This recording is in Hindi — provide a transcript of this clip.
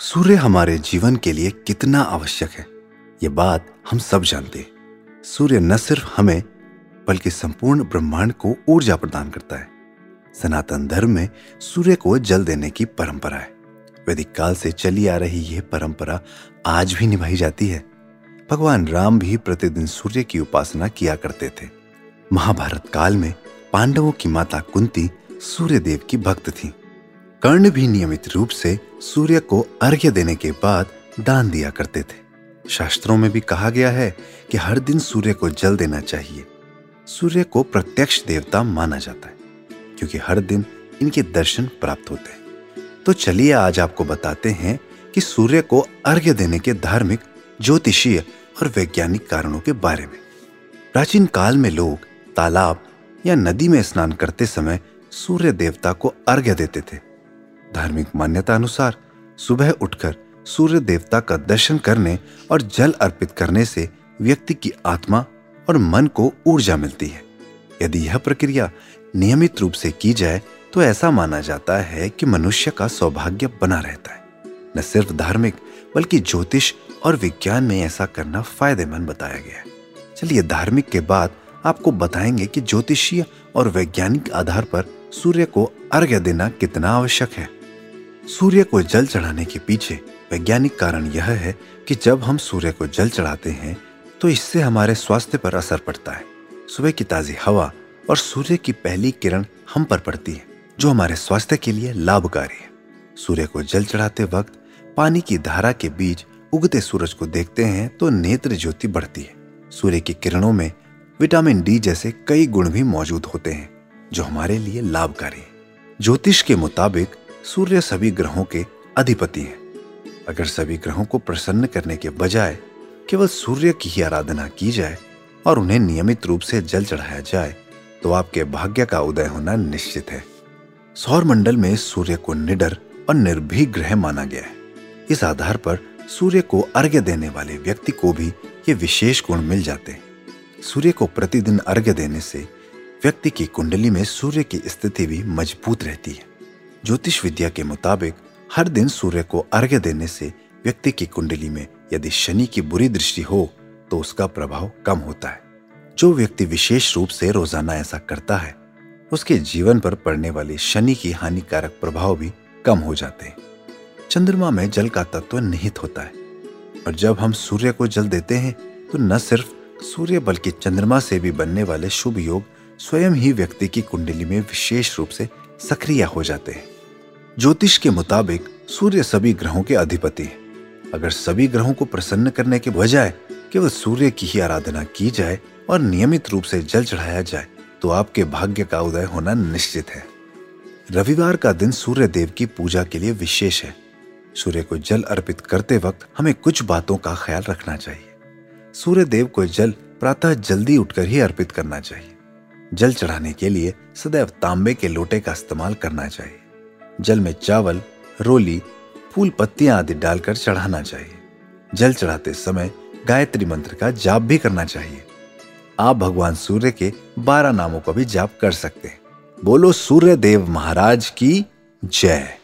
सूर्य हमारे जीवन के लिए कितना आवश्यक है, ये बात हम सब जानते हैं। सूर्य न सिर्फ़ हमें, बल्कि संपूर्ण ब्रह्मांड को ऊर्जा प्रदान करता है। सनातन धर्म में सूर्य को जल देने की परंपरा है। वैदिक काल से चली आ रही यह परंपरा आज भी निभाई जाती है। भगवान राम भी प्रतिदिन सूर्य की उपासना किया करते थे। महाभारत काल में पांडवों की माता कुंती सूर्य देव की भक्त थी। कर्ण भी नियमित रूप से सूर्य को अर्घ्य देने के बाद दान दिया करते थे। शास्त्रों में भी कहा गया है कि हर दिन सूर्य को जल देना चाहिए। सूर्य को प्रत्यक्ष देवता माना जाता है, क्योंकि हर दिन इनके दर्शन प्राप्त होते हैं। तो चलिए आज आपको बताते हैं कि सूर्य को अर्घ्य देने के धार्मिक, ज्योतिषीय और वैज्ञानिक कारणों के बारे में। प्राचीन काल में लोग तालाब या नदी में स्नान करते समय सूर्य देवता को अर्घ्य देते थे। धार्मिक मान्यता अनुसार सुबह उठकर सूर्य देवता का दर्शन करने और जल अर्पित करने से व्यक्ति की आत्मा और मन को ऊर्जा मिलती है। यदि यह प्रक्रिया नियमित रूप से की जाए तो ऐसा माना जाता है कि मनुष्य का सौभाग्य बना रहता है। न सिर्फ़ धार्मिक, बल्कि ज्योतिष और विज्ञान में ऐसा करना फ़ायदेमंद बताया गया है। चलिए धार्मिक के बाद आपको बताएँगे कि ज्योतिषीय और वैज्ञानिक आधार पर सूर्य को अर्घ्य देना कितना आवश्यक है। सूर्य को जल चढ़ाने के पीछे वैज्ञानिक कारण यह है कि जब हम सूर्य को जल चढ़ाते हैं तो इससे हमारे स्वास्थ्य पर असर पड़ता है। सुबह की ताजी हवा और सूर्य की पहली किरण हम पर पड़ती है, जो हमारे स्वास्थ्य के लिए लाभकारी है। सूर्य को जल चढ़ाते वक्त पानी की धारा के बीच उगते सूरज को देखते हैं तो नेत्र ज्योति बढ़ती है। सूर्य की किरणों में विटामिन डी जैसे कई गुण भी मौजूद होते हैं, जो हमारे लिए लाभकारी है। ज्योतिष के मुताबिक सूर्य सभी ग्रहों के अधिपति हैं। अगर सभी ग्रहों को प्रसन्न करने के बजाय केवल सूर्य की ही आराधना की जाए और उन्हें नियमित रूप से जल चढ़ाया जाए तो आपके भाग्य का उदय होना निश्चित है। सौर मंडल में सूर्य को निडर और निर्भीक ग्रह माना गया है। इस आधार पर सूर्य को अर्घ्य देने वाले व्यक्ति को भी ये विशेष गुण मिल जाते हैं। सूर्य को प्रतिदिन अर्घ्य देने से व्यक्ति की कुंडली में सूर्य की स्थिति भी मज़बूत रहती है। ज्योतिष विद्या के मुताबिक, हर दिन सूर्य को अर्घ्य देने से व्यक्ति की कुंडली में यदि शनि की बुरी दृष्टि हो तो उसका प्रभाव कम होता है। जो व्यक्ति विशेष रूप से रोज़ाना ऐसा करता है, उसके जीवन पर पड़ने वाली शनि की हानिकारक प्रभाव भी कम हो जाते हैं। चंद्रमा में जल का तत्व निहित होता है, और जब हम सूर्य को जल देते हैं तो न सिर्फ़ सूर्य बल्कि चंद्रमा से भी बनने वाले शुभ योग स्वयं ही व्यक्ति की कुंडली में विशेष रूप से सक्रिय हो जाते हैं। ज्योतिष के मुताबिक सूर्य सभी ग्रहों के अधिपति है। अगर सभी ग्रहों को प्रसन्न करने के बजाय केवल सूर्य की ही आराधना की जाए और नियमित रूप से जल चढ़ाया जाए तो आपके भाग्य का उदय होना निश्चित है। रविवार का दिन सूर्य देव की पूजा के लिए विशेष है। सूर्य को जल अर्पित करते वक्त हमें कुछ बातों का ख्याल रखना चाहिए। सूर्य देव को जल प्रातः जल्दी उठकर ही अर्पित करना चाहिए। जल चढ़ाने के लिए सदैव तांबे के लोटे का इस्तेमाल करना चाहिए। जल में चावल, रोली, फूल पत्तियाँ आदि डालकर चढ़ाना चाहिए। जल चढ़ाते समय गायत्री मंत्र का जाप भी करना चाहिए। आप भगवान सूर्य के बारह नामों का भी जाप कर सकते हैं। बोलो सूर्य देव महाराज की जय।